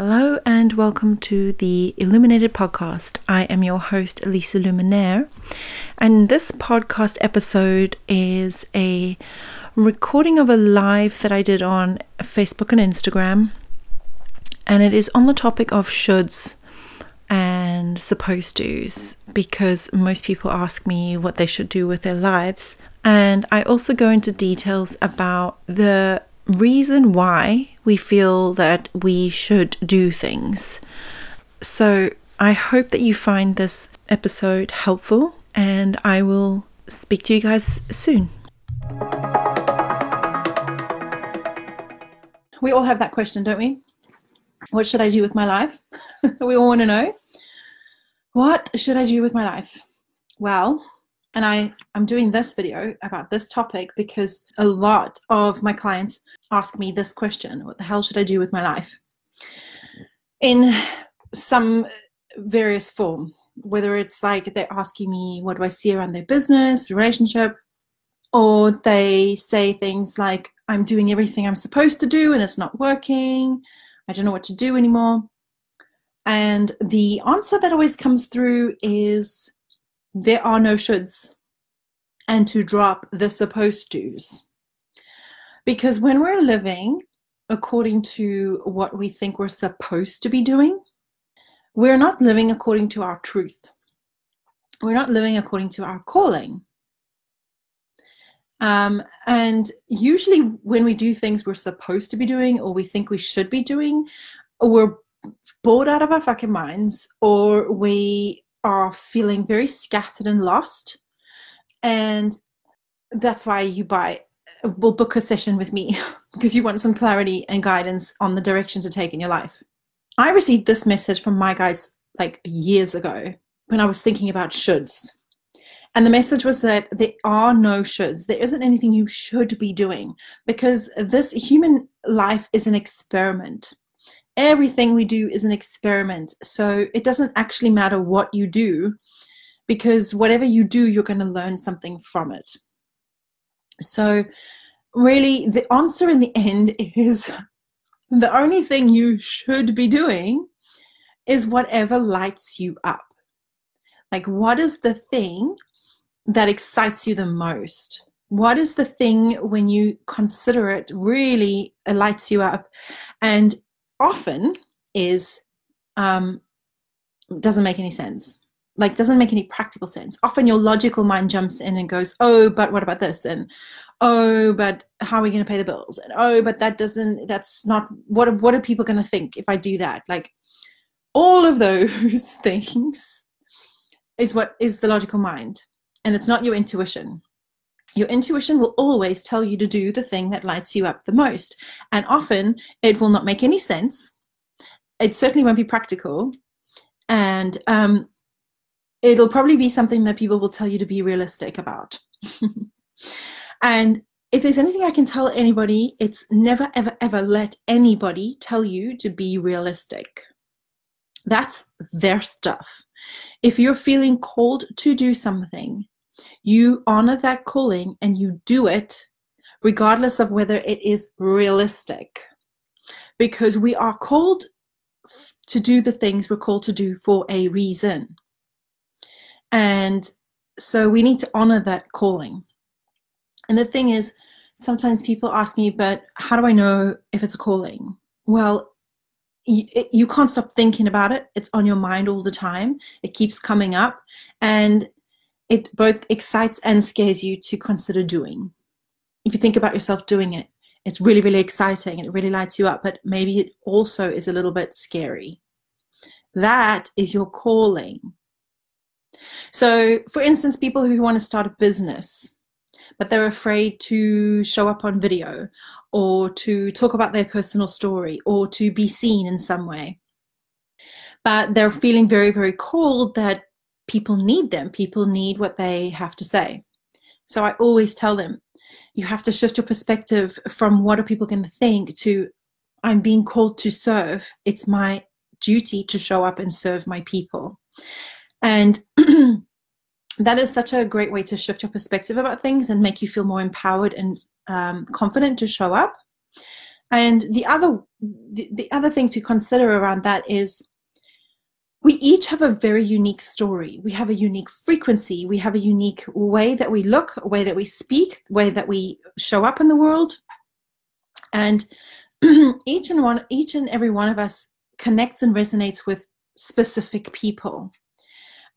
Hello and welcome to the Illuminated Podcast. I am your host, Elisa Luminaire, and this podcast episode is a recording of a live that I did on Facebook and Instagram, and it is on the topic of shoulds and supposed to's because most people ask me what they should do with their lives. And I also go into details about the reason why we feel that we should do things. So I hope that you find this episode helpful, and I will speak to you guys soon. We all have that question, don't we? What should I do with my life? we all want to know. What should I do with my life? Well, and I, I'm doing this video about this topic because a lot of my clients ask me this question What the hell should I do with my life? In some various form, whether it's like they're asking me, What do I see around their business, relationship? Or they say things like, I'm doing everything I'm supposed to do and it's not working. I don't know what to do anymore. And the answer that always comes through is there are no shoulds and to drop the supposed to's. Because when we're living according to what we think we're supposed to be doing, we're not living according to our truth. We're not living according to our calling. Um, and usually, when we do things we're supposed to be doing or we think we should be doing, we're bored out of our fucking minds or we are feeling very scattered and lost. And that's why you buy, will book a session with me because you want some clarity and guidance on the direction to take in your life. I received this message from my guides like years ago when I was thinking about shoulds. And the message was that there are no shoulds. There isn't anything you should be doing because this human life is an experiment everything we do is an experiment. So it doesn't actually matter what you do because whatever you do, you're going to learn something from it. So, really, the answer in the end is the only thing you should be doing is whatever lights you up. Like, what is the thing that excites you the most? What is the thing when you consider it really lights you up? And often is um, doesn't make any sense. Like doesn't make any practical sense. Often your logical mind jumps in and goes oh but what about this? and oh but how are we going to pay the bills? and oh but that doesn't that's not what what are people going to think if i do that? Like all of those things is what is the logical mind. And it's not your intuition your intuition will always tell you to do the thing that lights you up the most. And often it will not make any sense. It certainly won't be practical. And um, it'll probably be something that people will tell you to be realistic about. and if there's anything I can tell anybody, it's never, ever, ever let anybody tell you to be realistic. That's their stuff. If you're feeling called to do something, you honor that calling and you do it regardless of whether it is realistic. Because we are called to do the things we're called to do for a reason. And so we need to honor that calling. And the thing is, sometimes people ask me, but how do I know if it's a calling? Well, you, you can't stop thinking about it. It's on your mind all the time. It keeps coming up. And it both excites and scares you to consider doing. If you think about yourself doing it, it's really, really exciting it really lights you up, but maybe it also is a little bit scary. That is your calling. So, for instance, people who want to start a business, but they're afraid to show up on video or to talk about their personal story or to be seen in some way. But they're feeling very, very cold that people need them. People need what they have to say. So I always tell them, you have to shift your perspective from what are people going to think to I'm being called to serve. It's my duty to show up and serve my people. And that is such a great way to shift your perspective about things and make you feel more empowered and um, confident to show up. And the other the, the other thing to consider around that is we each have a very unique story. We have a unique frequency. We have a unique way that we look, a way that we speak, way that we show up in the world. And each and one, each and every one of us connects and resonates with specific people.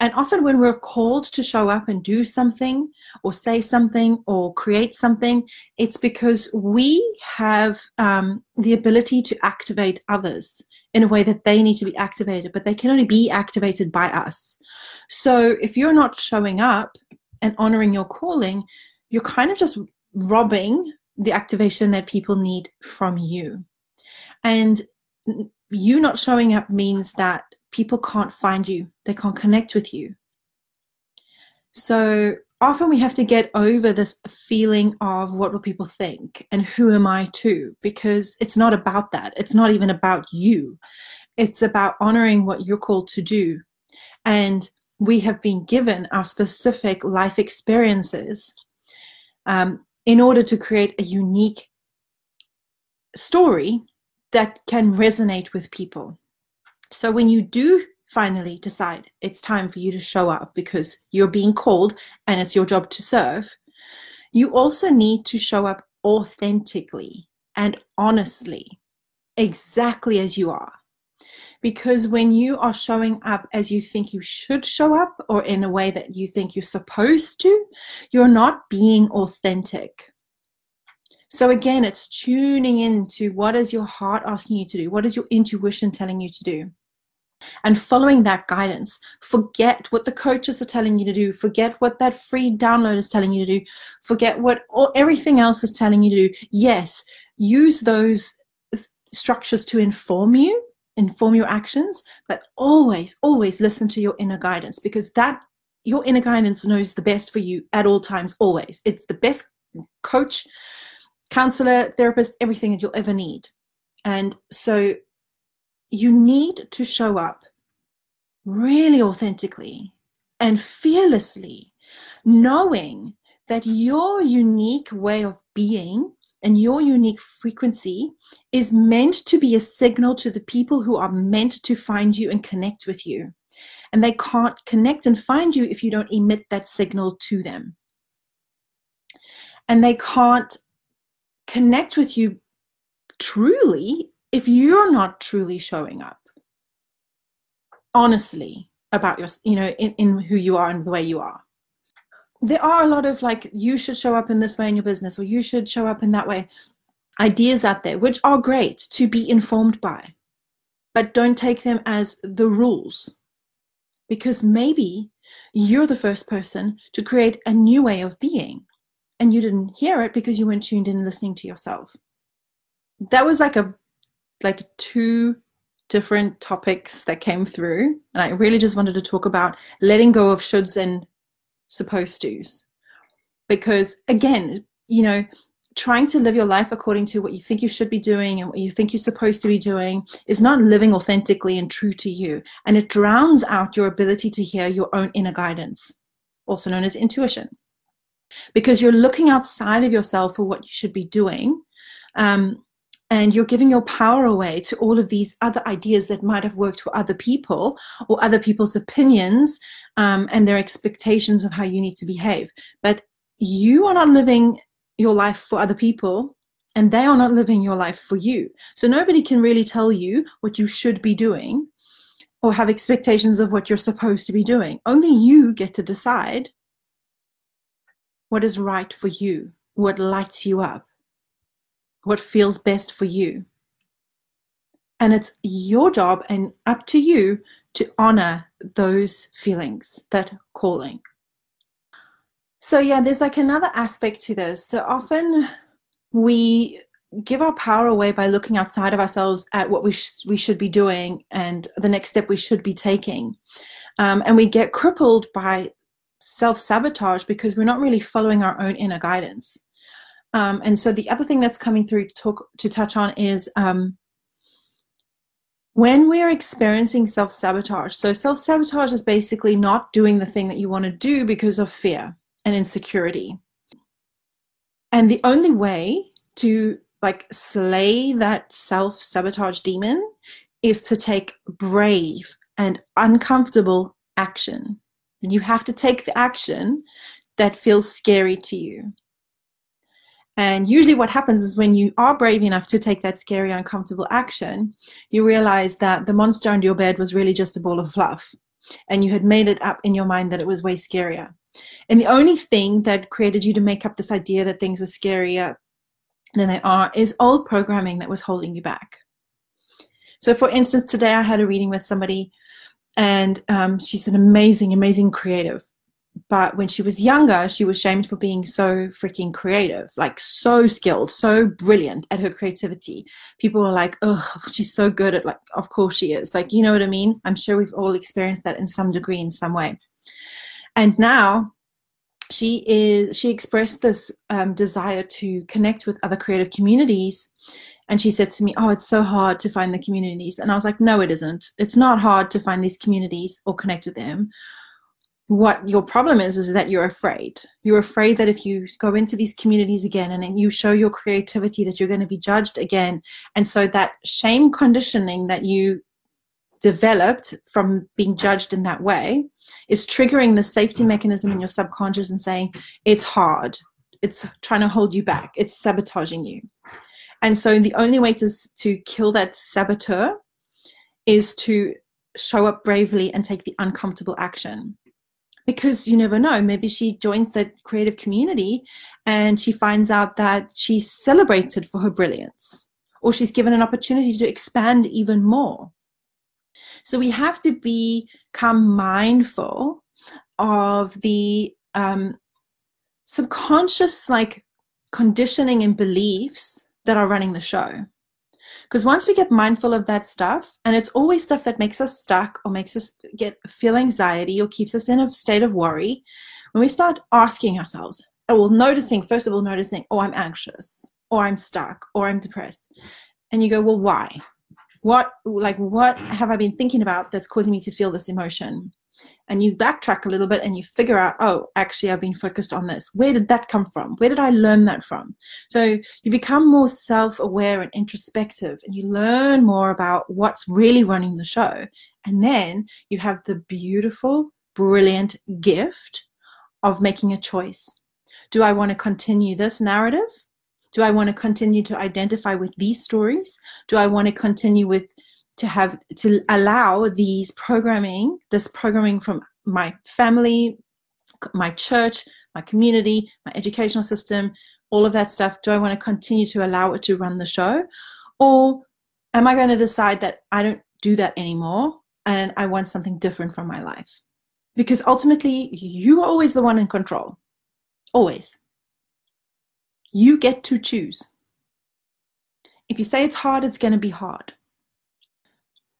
And often, when we're called to show up and do something, or say something, or create something, it's because we have um, the ability to activate others in a way that they need to be activated, but they can only be activated by us. So, if you're not showing up and honoring your calling, you're kind of just robbing the activation that people need from you. And you not showing up means that people can't find you, they can't connect with you. So often we have to get over this feeling of what will people think and who am I to, because it's not about that. It's not even about you. It's about honoring what you're called to do. And we have been given our specific life experiences um, in order to create a unique story that can resonate with people. So when you do finally decide it's time for you to show up because you're being called and it's your job to serve, you also need to show up authentically and honestly, exactly as you are. Because when you are showing up as you think you should show up or in a way that you think you're supposed to, you're not being authentic. So again, it's tuning into what is your heart asking you to do? What is your intuition telling you to do? And following that guidance. Forget what the coaches are telling you to do. Forget what that free download is telling you to do. Forget what all, everything else is telling you to do. Yes, use those structures to inform you, inform your actions, but always, always listen to your inner guidance because that your inner guidance knows the best for you at all times, always. It's the best coach, counselor, therapist, everything that you'll ever need. And so you need to show up really authentically and fearlessly, knowing that your unique way of being and your unique frequency is meant to be a signal to the people who are meant to find you and connect with you. And they can't connect and find you if you don't emit that signal to them. And they can't connect with you truly if you're not truly showing up honestly about your you know in, in who you are and the way you are there are a lot of like you should show up in this way in your business or you should show up in that way ideas out there which are great to be informed by but don't take them as the rules because maybe you're the first person to create a new way of being and you didn't hear it because you weren't tuned in listening to yourself. That was like a like two different topics that came through. And I really just wanted to talk about letting go of shoulds and supposed to's. Because again, you know, trying to live your life according to what you think you should be doing and what you think you're supposed to be doing is not living authentically and true to you. And it drowns out your ability to hear your own inner guidance, also known as intuition. Because you're looking outside of yourself for what you should be doing. Um, and you're giving your power away to all of these other ideas that might have worked for other people or other people's opinions um, and their expectations of how you need to behave. But you are not living your life for other people and they are not living your life for you. So nobody can really tell you what you should be doing or have expectations of what you're supposed to be doing. Only you get to decide what is right for you, what lights you up what feels best for you. And it's your job and up to you to honor those feelings, that calling. So, yeah, there's like another aspect to this. So often we give our power away by looking outside of ourselves at what we, sh- we should be doing and the next step we should be taking. Um, and we get crippled by self sabotage because we're not really following our own inner guidance. Um, and so the other thing that's coming through to talk to touch on is um, when we're experiencing self sabotage. So self sabotage is basically not doing the thing that you want to do because of fear and insecurity. And the only way to like slay that self sabotage demon is to take brave and uncomfortable action. And you have to take the action that feels scary to you. And usually, what happens is when you are brave enough to take that scary, uncomfortable action, you realize that the monster under your bed was really just a ball of fluff. And you had made it up in your mind that it was way scarier. And the only thing that created you to make up this idea that things were scarier than they are is old programming that was holding you back. So, for instance, today I had a reading with somebody, and um, she's an amazing, amazing creative. But when she was younger, she was shamed for being so freaking creative, like so skilled, so brilliant at her creativity. People were like, "Oh, she's so good at like." Of course she is. Like, you know what I mean? I'm sure we've all experienced that in some degree, in some way. And now she is she expressed this um, desire to connect with other creative communities and she said to me oh it's so hard to find the communities and i was like no it isn't it's not hard to find these communities or connect with them what your problem is is that you're afraid. You're afraid that if you go into these communities again and you show your creativity that you're going to be judged again. And so that shame conditioning that you developed from being judged in that way is triggering the safety mechanism in your subconscious and saying it's hard. It's trying to hold you back. It's sabotaging you. And so the only way to to kill that saboteur is to show up bravely and take the uncomfortable action because you never know maybe she joins that creative community and she finds out that she's celebrated for her brilliance or she's given an opportunity to expand even more so we have to become mindful of the um, subconscious like conditioning and beliefs that are running the show. Because once we get mindful of that stuff, and it's always stuff that makes us stuck or makes us get feel anxiety or keeps us in a state of worry, when we start asking ourselves, oh, well, noticing, first of all, noticing, oh, I'm anxious, or I'm stuck, or I'm depressed. And you go, well, why? what like what have i been thinking about that's causing me to feel this emotion and you backtrack a little bit and you figure out oh actually i've been focused on this. Where did that come from? Where did i learn that from? So you become more self-aware and introspective and you learn more about what's really running the show. And then you have the beautiful brilliant gift of making a choice. Do i want to continue this narrative? Do I want to continue to identify with these stories? Do I want to continue with to have to allow these programming, this programming from my family, my church, my community, my educational system, all of that stuff? Do I want to continue to allow it to run the show? Or am I going to decide that I don't do that anymore and I want something different from my life? Because ultimately, you are always the one in control. Always. You get to choose. If you say it's hard, it's going to be hard.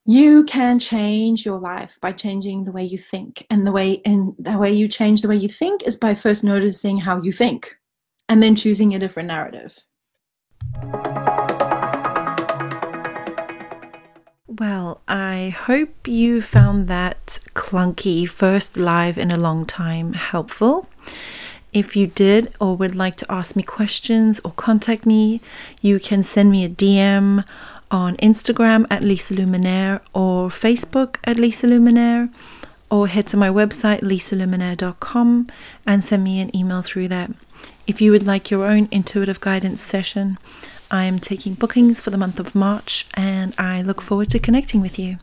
You can change your life by changing the way you think. And the way and the way you change the way you think is by first noticing how you think and then choosing a different narrative. Well, I hope you found that clunky first live in a long time helpful. If you did or would like to ask me questions or contact me, you can send me a DM on Instagram at Lisa Luminaire or Facebook at Lisa Luminaire or head to my website lisaluminaire.com and send me an email through that. If you would like your own intuitive guidance session, I am taking bookings for the month of March and I look forward to connecting with you.